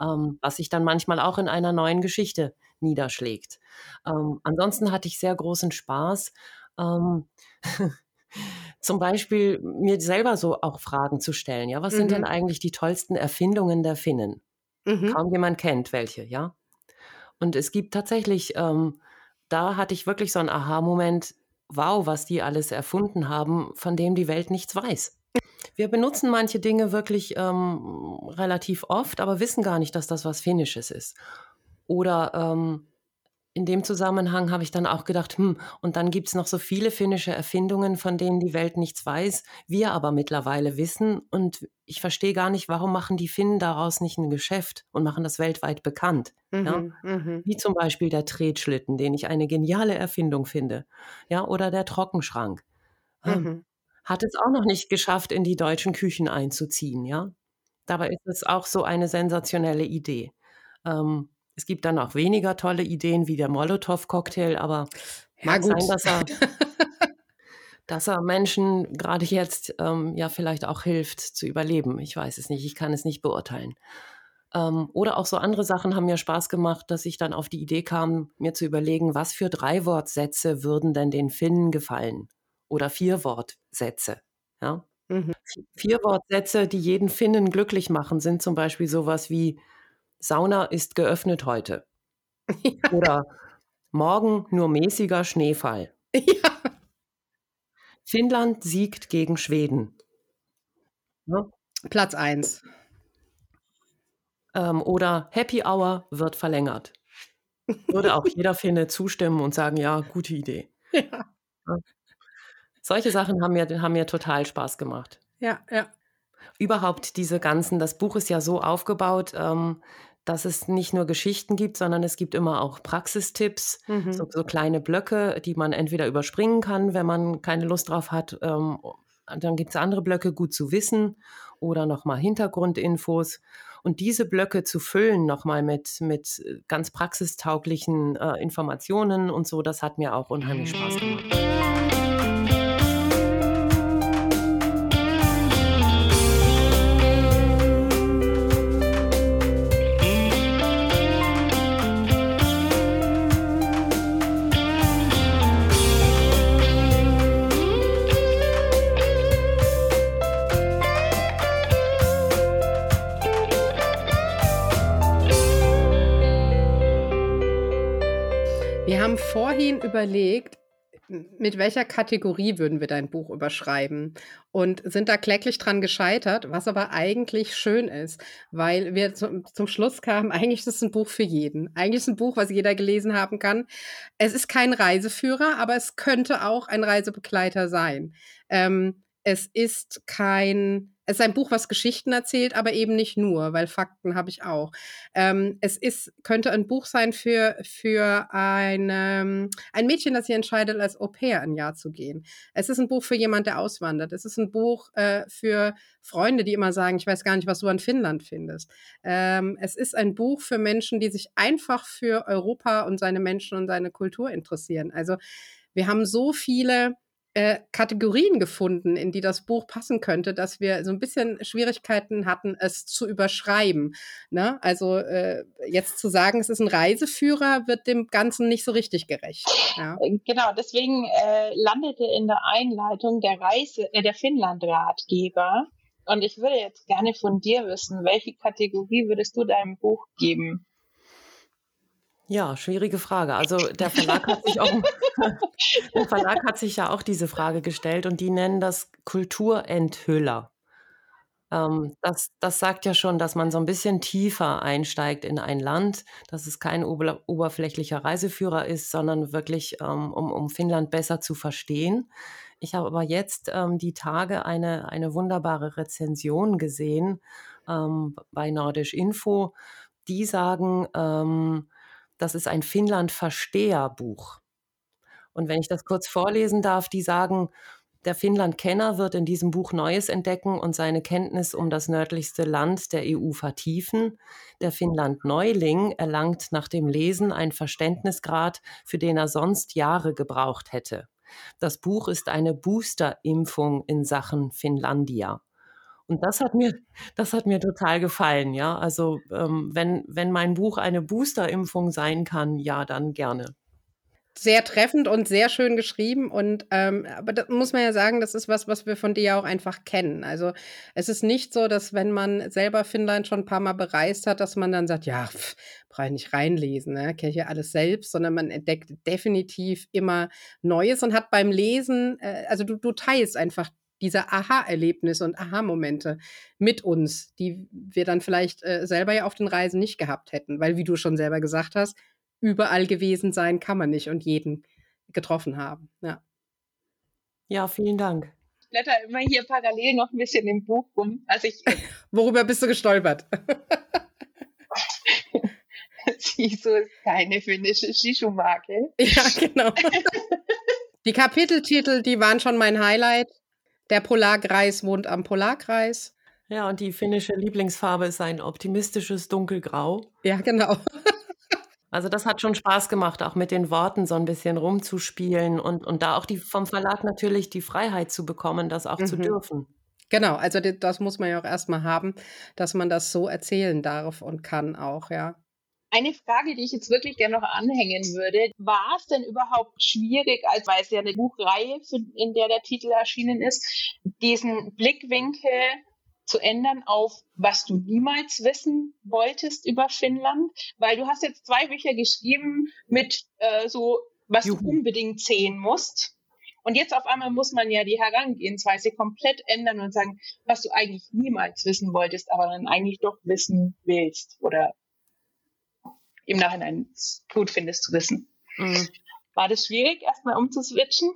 ähm, was sich dann manchmal auch in einer neuen Geschichte niederschlägt. Ähm, ansonsten hatte ich sehr großen Spaß. Ähm, <laughs> zum Beispiel mir selber so auch Fragen zu stellen. Ja, was mhm. sind denn mhm. eigentlich die tollsten Erfindungen der Finnen? Mhm. Kaum jemand kennt welche, ja. Und es gibt tatsächlich, ähm, da hatte ich wirklich so einen Aha-Moment, wow, was die alles erfunden haben, von dem die Welt nichts weiß. Wir benutzen manche Dinge wirklich ähm, relativ oft, aber wissen gar nicht, dass das was Finnisches ist. Oder ähm, in dem Zusammenhang habe ich dann auch gedacht, hm, und dann gibt es noch so viele finnische Erfindungen, von denen die Welt nichts weiß, wir aber mittlerweile wissen. Und ich verstehe gar nicht, warum machen die Finnen daraus nicht ein Geschäft und machen das weltweit bekannt. Mhm, ja? mhm. Wie zum Beispiel der Tretschlitten, den ich eine geniale Erfindung finde. Ja, oder der Trockenschrank. Hm, mhm. Hat es auch noch nicht geschafft, in die deutschen Küchen einzuziehen, ja. Dabei ist es auch so eine sensationelle Idee. Ähm, es gibt dann auch weniger tolle Ideen wie der Molotow-Cocktail, aber ja, mag gut. sein, dass er, <laughs> dass er Menschen gerade jetzt ähm, ja vielleicht auch hilft zu überleben. Ich weiß es nicht, ich kann es nicht beurteilen. Ähm, oder auch so andere Sachen haben mir Spaß gemacht, dass ich dann auf die Idee kam, mir zu überlegen, was für drei Wortsätze würden denn den Finnen gefallen? Oder vier Wortsätze. Ja? Mhm. Vier Wortsätze, die jeden Finnen glücklich machen, sind zum Beispiel sowas wie Sauna ist geöffnet heute. <laughs> Ja. Oder morgen nur mäßiger Schneefall. <laughs> Ja. Finnland siegt gegen Schweden. Ja. Platz 1. Ähm, oder Happy Hour wird verlängert. Würde auch jeder Finne zustimmen und sagen, ja, gute Idee. <laughs> Ja. Solche Sachen haben mir, haben mir total Spaß gemacht. Ja, ja. Überhaupt diese ganzen, das Buch ist ja so aufgebaut, ähm, dass es nicht nur Geschichten gibt, sondern es gibt immer auch Praxistipps, mhm. so, so, kleine Blöcke, die man entweder überspringen kann, wenn man keine Lust drauf hat. Ähm, dann gibt es andere Blöcke, gut zu wissen oder nochmal Hintergrundinfos. Und diese Blöcke zu füllen nochmal mit, mit ganz praxistauglichen äh, Informationen und so, das hat mir auch unheimlich Spaß gemacht. Überlegt, mit welcher Kategorie würden wir dein Buch überschreiben? Und sind da kläglich dran gescheitert, was aber eigentlich schön ist, weil wir zum, zum Schluss kamen, eigentlich ist es ein Buch für jeden. Eigentlich ist es ein Buch, was jeder gelesen haben kann. Es ist kein Reiseführer, aber es könnte auch ein Reisebegleiter sein. Ähm, es ist kein es ist ein Buch, was Geschichten erzählt, aber eben nicht nur, weil Fakten habe ich auch. Ähm, es ist, könnte ein Buch sein für, für eine, ein Mädchen, das sich entscheidet, als Au pair ein Jahr zu gehen. Es ist ein Buch für jemand, der auswandert. Es ist ein Buch äh, für Freunde, die immer sagen, ich weiß gar nicht, was du an Finnland findest. Ähm, es ist ein Buch für Menschen, die sich einfach für Europa und seine Menschen und seine Kultur interessieren. Also wir haben so viele äh, Kategorien gefunden, in die das Buch passen könnte, dass wir so ein bisschen Schwierigkeiten hatten, es zu überschreiben. Ne? Also äh, jetzt zu sagen, es ist ein Reiseführer, wird dem Ganzen nicht so richtig gerecht. Ja? Äh, genau, deswegen äh, landete in der Einleitung der Reise, äh, der Finnland-Ratgeber. Und ich würde jetzt gerne von dir wissen, welche Kategorie würdest du deinem Buch geben? Ja, schwierige Frage. Also der Verlag hat sich auch <laughs> der Verlag hat sich ja auch diese Frage gestellt und die nennen das Kulturenthüller. Ähm, das das sagt ja schon, dass man so ein bisschen tiefer einsteigt in ein Land, dass es kein ober oberflächlicher Reiseführer ist, sondern wirklich, ähm, um um Finnland besser zu verstehen. Ich habe aber jetzt, ähm, die Tage eine eine wunderbare Rezension gesehen, ähm, bei Nordisch Info. Die sagen, ähm das ist ein Finnland-Versteher-Buch. Und wenn ich das kurz vorlesen darf, die sagen, der Finnland-Kenner wird in diesem Buch Neues entdecken und seine Kenntnis um das nördlichste Land der EU vertiefen. Der Finnland-Neuling erlangt nach dem Lesen einen Verständnisgrad, für den er sonst Jahre gebraucht hätte. Das Buch ist eine Booster-Impfung in Sachen Finnlandia. Und das hat mir, das hat mir total gefallen, ja. Also ähm, wenn, wenn mein Buch eine Boosterimpfung sein kann, ja, dann gerne. Sehr treffend und sehr schön geschrieben. Und ähm, aber das muss man ja sagen, das ist was, was wir von dir ja auch einfach kennen. Also es ist nicht so, dass wenn man selber Finnland schon ein paar Mal bereist hat, dass man dann sagt, ja, brauche ich nicht reinlesen, ne? kenne ich ja alles selbst, sondern man entdeckt definitiv immer Neues und hat beim Lesen, äh, also du, du teilst einfach diese Aha-Erlebnisse und Aha-Momente mit uns, die wir dann vielleicht äh, selber ja auf den Reisen nicht gehabt hätten. Weil, wie du schon selber gesagt hast, überall gewesen sein kann man nicht und jeden getroffen haben. Ja, ja vielen Dank. Ich blätter immer hier parallel noch ein bisschen im Buch rum. Also ich, <laughs> Worüber bist du gestolpert? <laughs> Sisu ist keine finnische Shishu-Marke. Ja, genau. <laughs> Die Kapiteltitel, die waren schon mein Highlight. Der Polarkreis wohnt am Polarkreis. Ja, und die finnische Lieblingsfarbe ist ein optimistisches Dunkelgrau. Ja, genau. <laughs> Also das hat schon Spaß gemacht, auch mit den Worten so ein bisschen rumzuspielen und, und da auch die, vom Verlag natürlich die Freiheit zu bekommen, das auch mhm. zu dürfen. Genau, also das muss man ja auch erstmal haben, dass man das so erzählen darf und kann auch, ja. Eine Frage, die ich jetzt wirklich gerne noch anhängen würde, war es denn überhaupt schwierig, als weil es ja eine Buchreihe, in der der Titel erschienen ist, diesen Blickwinkel zu ändern auf, was du niemals wissen wolltest über Finnland? Weil du hast jetzt zwei Bücher geschrieben mit äh, so, was Juhu. du unbedingt sehen musst. Und jetzt auf einmal muss man ja die Herangehensweise komplett ändern und sagen, was du eigentlich niemals wissen wolltest, aber dann eigentlich doch wissen willst oder im Nachhinein gut findest zu wissen. Mhm. War das schwierig, erstmal umzuswitchen?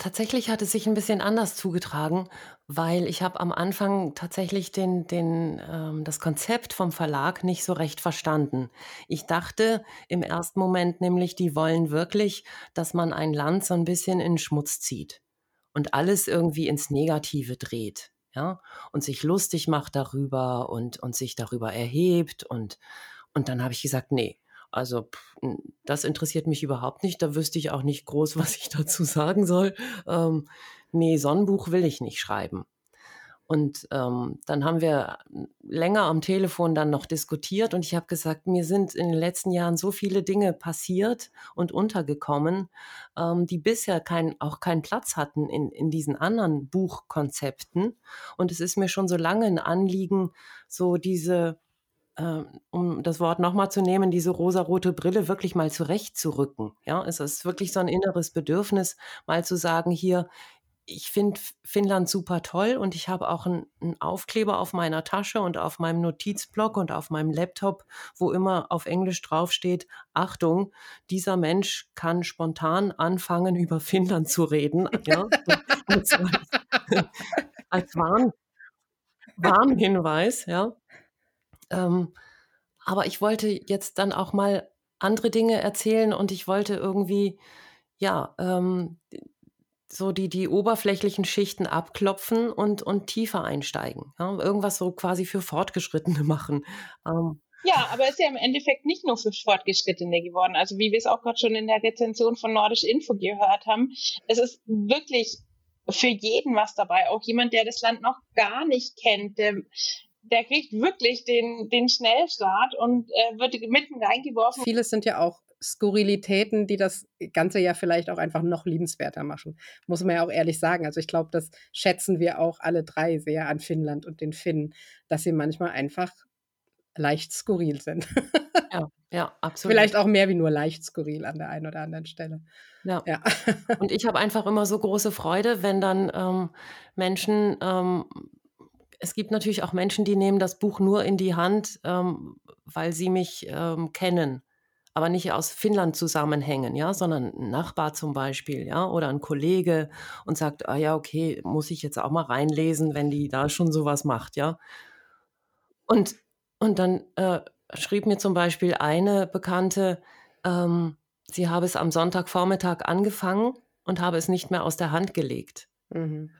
Tatsächlich hat es sich ein bisschen anders zugetragen, weil ich habe am Anfang tatsächlich den, den, ähm, das Konzept vom Verlag nicht so recht verstanden. Ich dachte im ersten Moment nämlich, die wollen wirklich, dass man ein Land so ein bisschen in Schmutz zieht und alles irgendwie ins Negative dreht, ja, und sich lustig macht darüber und, und sich darüber erhebt und, und dann habe ich gesagt, nee, also das interessiert mich überhaupt nicht. Da wüsste ich auch nicht groß, <laughs> was ich dazu sagen soll. Ähm, nee, Sonnenbuch will ich nicht schreiben. Und ähm, dann haben wir länger am Telefon dann noch diskutiert und ich habe gesagt, mir sind in den letzten Jahren so viele Dinge passiert und untergekommen, ähm, die bisher kein, auch keinen Platz hatten in, in diesen anderen Buchkonzepten. Und es ist mir schon so lange ein Anliegen, so diese äh, um das Wort nochmal zu nehmen, diese rosarote Brille wirklich mal zurechtzurücken. Ja, es ist wirklich so ein inneres Bedürfnis, mal zu sagen, hier, ich finde Finnland super toll und ich habe auch einen, Aufkleber auf meiner Tasche und auf meinem Notizblock und auf meinem Laptop, wo immer auf Englisch draufsteht, Achtung, dieser Mensch kann spontan anfangen, über Finnland zu reden. Ja? als, <laughs> als Warn, Warnhinweis, ja. Ähm, aber ich wollte jetzt dann auch mal andere Dinge erzählen und ich wollte irgendwie, ja, ähm, so die, die oberflächlichen Schichten abklopfen und, und tiefer einsteigen. Ja? Irgendwas so quasi für Fortgeschrittene <laughs> machen. Ähm, ja, aber es ist ja im Endeffekt nicht nur für Fortgeschrittene geworden. Also wie wir es auch gerade schon in der Rezension von Nordisch Info gehört haben, es ist wirklich für jeden was dabei. Auch jemand, der das Land noch gar nicht kennt, der der kriegt wirklich den, den Schnellstart und äh, wird mitten reingeworfen. Vieles sind ja auch Skurrilitäten, die das Ganze ja vielleicht auch einfach noch liebenswerter machen. Muss man ja auch ehrlich sagen. Also ich glaube, das schätzen wir auch alle drei sehr an Finnland und den Finnen, dass sie manchmal einfach leicht skurril sind. Ja, ja, absolut. Vielleicht auch mehr wie nur leicht skurril an der einen oder anderen Stelle. Ja. ja. Und ich habe einfach immer so große Freude, wenn dann ähm, Menschen, ähm, es gibt natürlich auch Menschen, die nehmen das Buch nur in die Hand, ähm, weil sie mich ähm, kennen aber nicht aus Finnland zusammenhängen, ja, sondern ein Nachbar zum Beispiel, ja, oder ein Kollege und sagt, ah ja, okay, muss ich jetzt auch mal reinlesen, wenn die da schon sowas macht, ja. Und, und dann äh, schrieb mir zum Beispiel eine Bekannte, ähm, sie habe es am Sonntagvormittag angefangen und habe es nicht mehr aus der Hand gelegt. Mhm.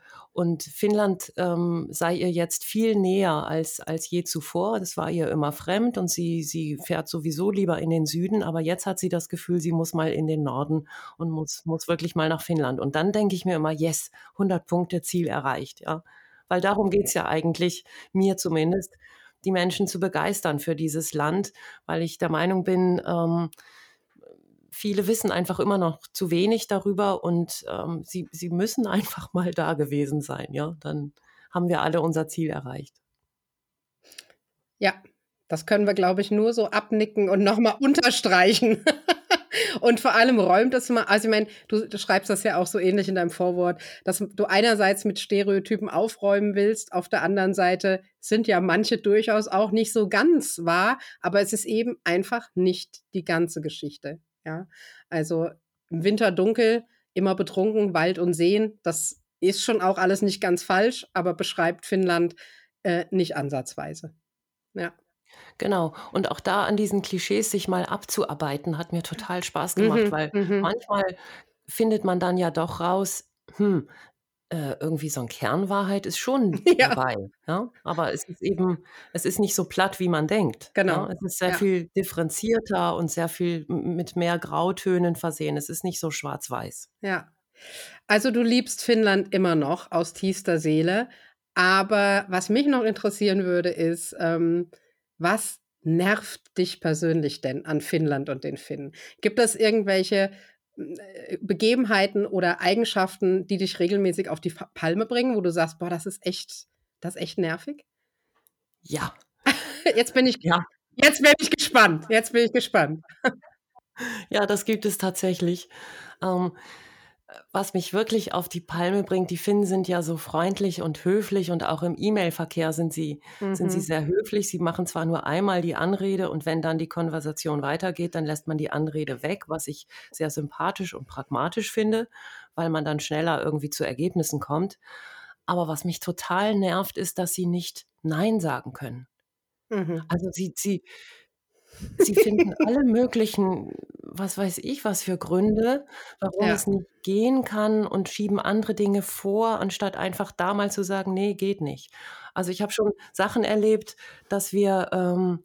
Und Finnland ähm, sei ihr jetzt viel näher als, als je zuvor. Das war ihr immer fremd und sie, sie fährt sowieso lieber in den Süden. Aber jetzt hat sie das Gefühl, sie muss mal in den Norden und muss, muss wirklich mal nach Finnland. Und dann denke ich mir immer, yes, 100 Punkte Ziel erreicht. Ja? Weil darum geht es ja eigentlich, mir zumindest, die Menschen zu begeistern für dieses Land, weil ich der Meinung bin, ähm, viele wissen einfach immer noch zu wenig darüber und ähm, sie, sie müssen <laughs> einfach mal da gewesen sein. Ja, dann haben wir alle unser Ziel erreicht. Ja, das können wir, glaube ich, nur so abnicken und nochmal unterstreichen. <laughs> und vor allem räumt es mal, also ich meine, du, du, schreibst das ja auch so ähnlich in deinem Vorwort, dass du einerseits mit Stereotypen aufräumen willst, auf der anderen Seite sind ja manche durchaus auch nicht so ganz wahr, aber es ist eben einfach nicht die ganze Geschichte. Ja, also im Winter dunkel, immer betrunken, Wald und Seen, das ist schon auch alles nicht ganz falsch, aber beschreibt Finnland äh, nicht ansatzweise. Ja. Genau. Und auch da an diesen Klischees sich mal abzuarbeiten, hat mir total Spaß gemacht, mhm, weil mhm. manchmal findet man dann ja doch raus, hm, äh, irgendwie so ein Kernwahrheit ist schon <laughs> Ja. dabei, ja? Aber es ist eben es ist nicht so platt, wie man denkt, ja? Genau. Es ist sehr Ja. viel differenzierter und sehr viel mit mehr Grautönen versehen. Es ist nicht so schwarz-weiß. Ja. Also, du liebst Finnland immer noch aus tiefster Seele, aber was mich noch interessieren würde, ist, ähm, was nervt dich persönlich denn an Finnland und den Finnen? Gibt es irgendwelche Begebenheiten oder Eigenschaften, die dich regelmäßig auf die Palme bringen, wo du sagst, boah, das ist echt, das ist echt nervig? Ja. <laughs> Jetzt bin ich, ja. jetzt bin ich gespannt. Jetzt bin ich gespannt. <laughs> ja, das gibt es tatsächlich. Ähm, was mich wirklich auf die Palme bringt, die Finnen sind ja so freundlich und höflich und auch im E-Mail-Verkehr sind sie, mhm. sind sie mhm. sehr höflich. Sie machen zwar nur einmal die Anrede und wenn dann die Konversation weitergeht, dann lässt man die Anrede weg, was ich sehr sympathisch und pragmatisch finde, weil man dann schneller irgendwie zu Ergebnissen kommt. Aber was mich total nervt, ist, dass sie nicht Nein sagen können. Mhm. Also sie, sie, Sie finden alle möglichen, was weiß ich, was für Gründe, warum Ja. es nicht gehen kann und schieben andere Dinge vor, anstatt einfach da mal zu sagen: „Ne, geht nicht.“ Also, ich habe schon Sachen erlebt, dass wir, ähm,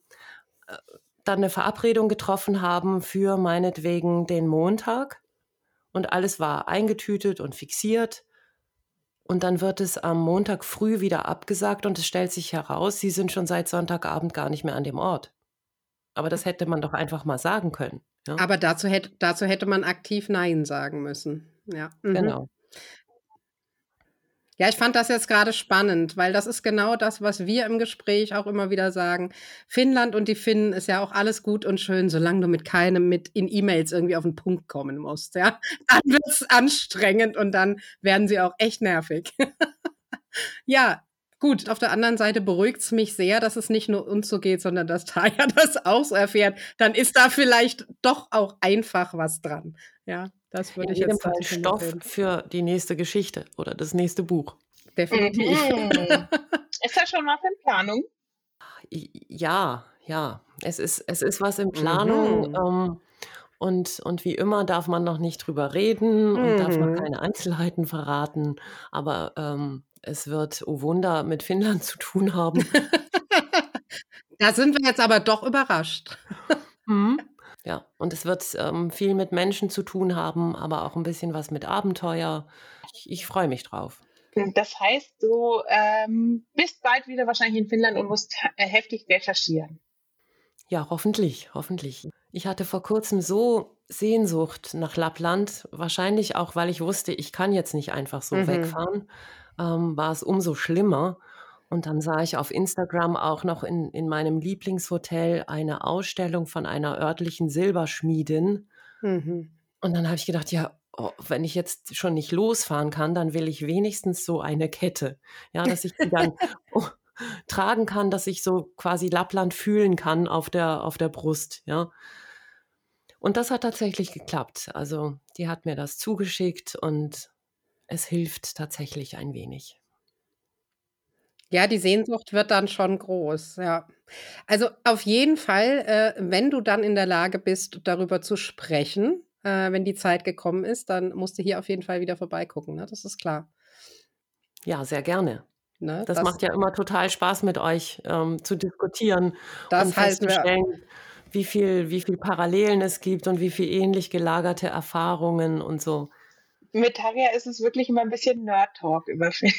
äh, dann eine Verabredung getroffen haben für meinetwegen den Montag und alles war eingetütet und fixiert. Und dann wird es am Montag früh wieder abgesagt und es stellt sich heraus, sie sind schon seit Sonntagabend gar nicht mehr an dem Ort. Aber das hätte man doch einfach mal sagen können. Ja? Aber dazu hätte, dazu hätte man aktiv Nein sagen müssen. Ja. Mhm. Genau. Ja, ich fand das jetzt gerade spannend, weil das ist genau das, was wir im Gespräch auch immer wieder sagen. Finnland und die Finnen ist ja auch alles gut und schön, solange du mit keinem mit in E-Mails irgendwie auf den Punkt kommen musst. Ja, <laughs> dann wird es anstrengend und dann werden sie auch echt nervig. <laughs> ja, Gut, auf der anderen Seite beruhigt es mich sehr, dass es nicht nur uns so geht, sondern dass <laughs> Taya das auch so erfährt. Dann ist da vielleicht doch auch einfach was dran. Ja, das würde ich jetzt Fall Stoff empfehlen. für die nächste Geschichte oder das nächste Buch. Definitiv. Mhm. <laughs> ist da schon was in Planung? Ja, ja. Es ist, es ist was in Planung. Mhm. Ähm, und, und wie immer darf man noch nicht drüber reden und mhm. darf noch mhm. keine Einzelheiten verraten. Aber ähm, es wird, oh Wunder, mit Finnland zu tun haben. <laughs> da sind wir jetzt aber doch überrascht. <laughs> Mhm. Ja, und es wird ähm, viel mit Menschen zu tun haben, aber auch ein bisschen was mit Abenteuer. Ich, ich freue mich drauf. Das heißt, du ähm, bist bald wieder wahrscheinlich in Finnland und musst äh, heftig recherchieren. Ja, hoffentlich, hoffentlich. Ich hatte vor kurzem so Sehnsucht nach Lappland, wahrscheinlich auch, weil ich wusste, ich kann jetzt nicht einfach so mhm. wegfahren ähm, war es umso schlimmer. Und dann sah ich auf Instagram auch noch in, in meinem Lieblingshotel eine Ausstellung von einer örtlichen Silberschmiedin. Mhm. Und dann habe ich gedacht, ja, oh, wenn ich jetzt schon nicht losfahren kann, dann will ich wenigstens so eine Kette. Ja, dass ich die dann <laughs> oh, tragen kann, dass ich so quasi Lappland fühlen kann auf der, auf der Brust. Ja. Und das hat tatsächlich geklappt. Also die hat mir das zugeschickt und es hilft tatsächlich ein wenig. Ja, die Sehnsucht wird dann schon groß, ja. Also auf jeden Fall, äh, wenn du dann in der Lage bist, darüber zu sprechen, äh, wenn die Zeit gekommen ist, dann musst du hier auf jeden Fall wieder vorbeigucken, ne? Das ist klar. Ja, sehr gerne. Ne? Das, das, macht ja immer total Spaß mit euch ähm, zu diskutieren das und festzustellen, wie viel, wie viel Parallelen es gibt und wie viel ähnlich gelagerte Erfahrungen und so. Mit Taria ist es wirklich immer ein bisschen Nerd-Talk über Filme.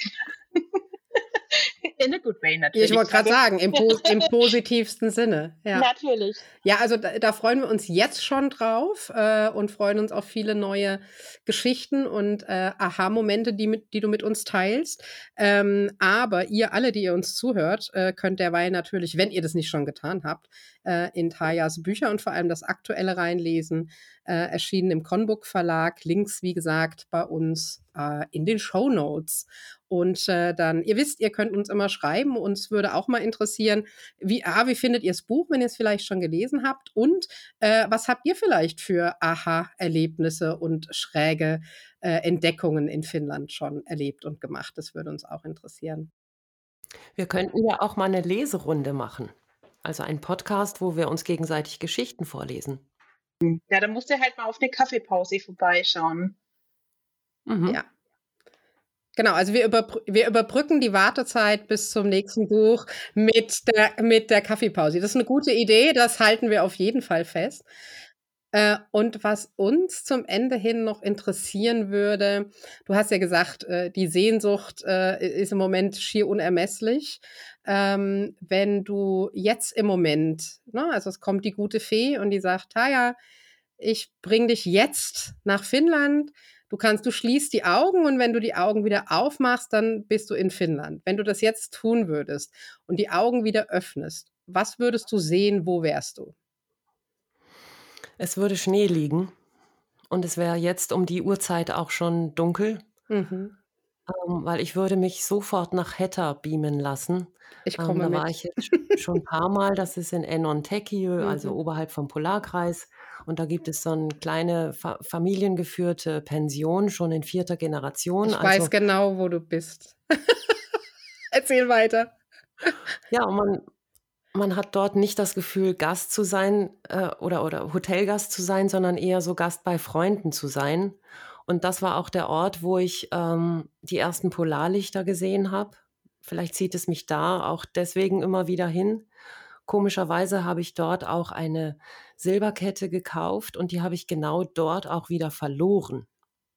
In a good way, natürlich. Ich wollte gerade sagen, im, im, <laughs> positivsten Sinne. Ja. Natürlich. Ja, also da, da, freuen wir uns jetzt schon drauf äh, und freuen uns auf viele neue Geschichten und äh, Aha-Momente, die, die du mit uns teilst. Ähm, aber ihr alle, die ihr uns zuhört, äh, könnt derweil natürlich, wenn ihr das nicht schon getan habt, äh, in Tajas Bücher und vor allem das aktuelle reinlesen. Äh, erschienen im Conbook Verlag. Links, wie gesagt, bei uns äh, in den Show Notes. Und äh, dann, ihr wisst, ihr könnt uns immer schreiben. Uns würde auch mal interessieren, wie, ah, wie findet ihr das Buch, wenn ihr es vielleicht schon gelesen habt? Und äh, was habt ihr vielleicht für Aha-Erlebnisse und schräge äh, Entdeckungen in Finnland schon erlebt und gemacht? Das würde uns auch interessieren. Wir könnten ja auch mal eine Leserunde machen. Also ein Podcast, wo wir uns gegenseitig Geschichten vorlesen. Ja, dann musst du halt mal auf eine Kaffeepause vorbeischauen. Mhm. Ja. Genau, also wir, überbr wir überbrücken die Wartezeit bis zum nächsten Buch mit der, mit der Kaffeepause. Das ist eine gute Idee, das halten wir auf jeden Fall fest. Äh, und was uns zum Ende hin noch interessieren würde, du hast ja gesagt, äh, die Sehnsucht äh, ist im Moment schier unermesslich. Ähm, wenn du jetzt im Moment, ne, also es kommt die gute Fee und die sagt, ja, ich bring dich jetzt nach Finnland. Du kannst, du schließt die Augen und wenn du die Augen wieder aufmachst, dann bist du in Finnland. Wenn du das jetzt tun würdest und die Augen wieder öffnest, was würdest du sehen? Wo wärst du? Es würde Schnee liegen und es wäre jetzt um die Uhrzeit auch schon dunkel, Mhm. ähm, weil ich würde mich sofort nach Hetta beamen lassen. Ich Ähm, komme da war ich jetzt schon ein paar Mal. Das ist in Enontekiö, <laughs> also mhm. oberhalb vom Polarkreis. Und da gibt es so eine kleine fa familiengeführte Pension, schon in vierter Generation. Ich weiß also genau, wo du bist. <laughs> Erzähl weiter. Ja, und man man hat dort nicht das Gefühl, Gast zu sein äh, oder, oder Hotelgast zu sein, sondern eher so Gast bei Freunden zu sein. Und das war auch der Ort, wo ich ähm, die ersten Polarlichter gesehen habe. Vielleicht zieht es mich da auch deswegen immer wieder hin. Komischerweise habe ich dort auch eine Silberkette gekauft und die habe ich genau dort auch wieder verloren.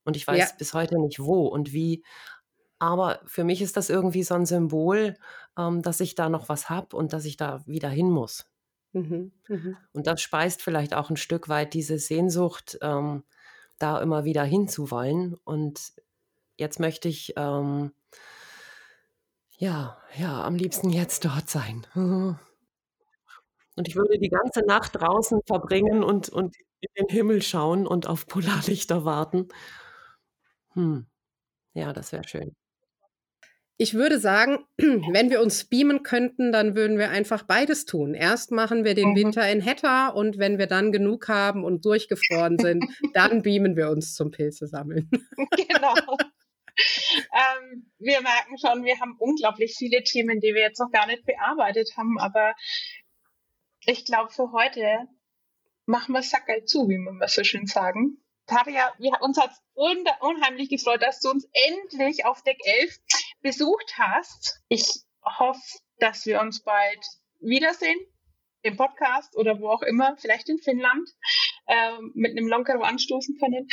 Und ich weiß ja. bis heute nicht wo und wie. Aber für mich ist das irgendwie so ein Symbol, ähm, dass ich da noch was habe und dass ich da wieder hin muss. Mhm, mhm. Und das speist vielleicht auch ein Stück weit diese Sehnsucht, ähm, da immer wieder hinzuwollen. Und jetzt möchte ich ähm, ja, ja, am liebsten jetzt dort sein. Und ich würde die ganze Nacht draußen verbringen und, und in den Himmel schauen und auf Polarlichter warten. Hm. Ja, das wäre schön. Ich würde sagen, <clears throat> wenn wir uns beamen könnten, dann würden wir einfach beides tun. Erst machen wir den mhm. Winter in Hetta und wenn wir dann genug haben und durchgefroren sind, <laughs> dann beamen wir uns zum Pilze sammeln. <laughs> Genau. ähm, wir merken schon, wir haben unglaublich viele Themen, die wir jetzt noch gar nicht bearbeitet haben, aber ich glaube, für heute machen wir Sackerl zu, wie man so schön sagen. Taria, wir, uns hat unheimlich gefreut, dass du uns endlich auf Deck 11 besucht hast. Ich hoffe, dass wir uns bald wiedersehen im Podcast oder wo auch immer, vielleicht in Finnland, äh, mit einem Lonkero anstoßen können.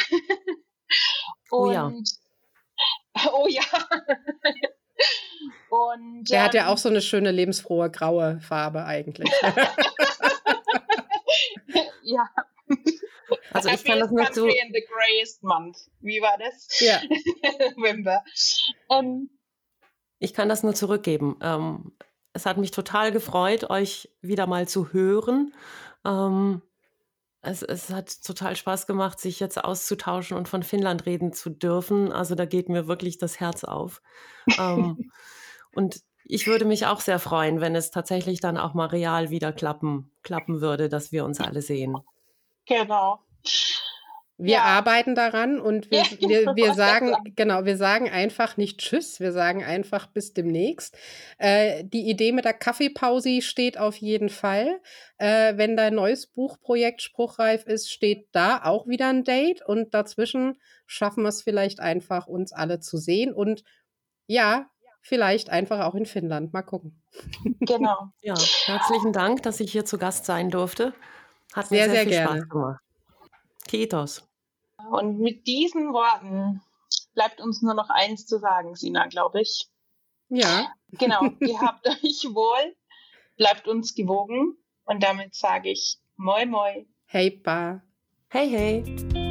Und, oh ja. Oh ja. Und, <laughs> <laughs> Der ähm, hat ja ähm, auch so eine schöne lebensfrohe graue Farbe eigentlich. <laughs> ja. Also ich kann das nicht so. In the grayest month. Wie war das? Ja. November. Ähm, Ich kann das nur zurückgeben. Ähm, es hat mich total gefreut, euch wieder mal zu hören. Ähm, es, es, hat total Spaß gemacht, sich jetzt auszutauschen und von Finnland reden zu dürfen. Also da geht mir wirklich das Herz auf. ähm, <laughs> und ich würde mich auch sehr freuen, wenn es tatsächlich dann auch mal real wieder klappen, klappen würde, dass wir uns alle sehen. Genau. Wir ja. arbeiten daran und wir, ja, wir, wir sagen, genau, wir sagen einfach nicht Tschüss, wir sagen einfach bis demnächst. Äh, die Idee mit der Kaffeepause steht auf jeden Fall. Äh, wenn dein neues Buchprojekt spruchreif ist, steht da auch wieder ein Date und dazwischen schaffen wir es vielleicht einfach, uns alle zu sehen und ja, vielleicht einfach auch in Finnland. Mal gucken. Genau. ja, herzlichen Dank, dass ich hier zu Gast sein durfte. Hat mir sehr, sehr, sehr viel gerne. Spaß gemacht. Kitos. Und mit diesen Worten bleibt uns nur noch eins zu sagen, Sina, glaube ich. Ja. Genau, <laughs> ihr habt euch wohl, bleibt uns gewogen und damit sage ich Moi Moi. Hey Pa. Hey hey.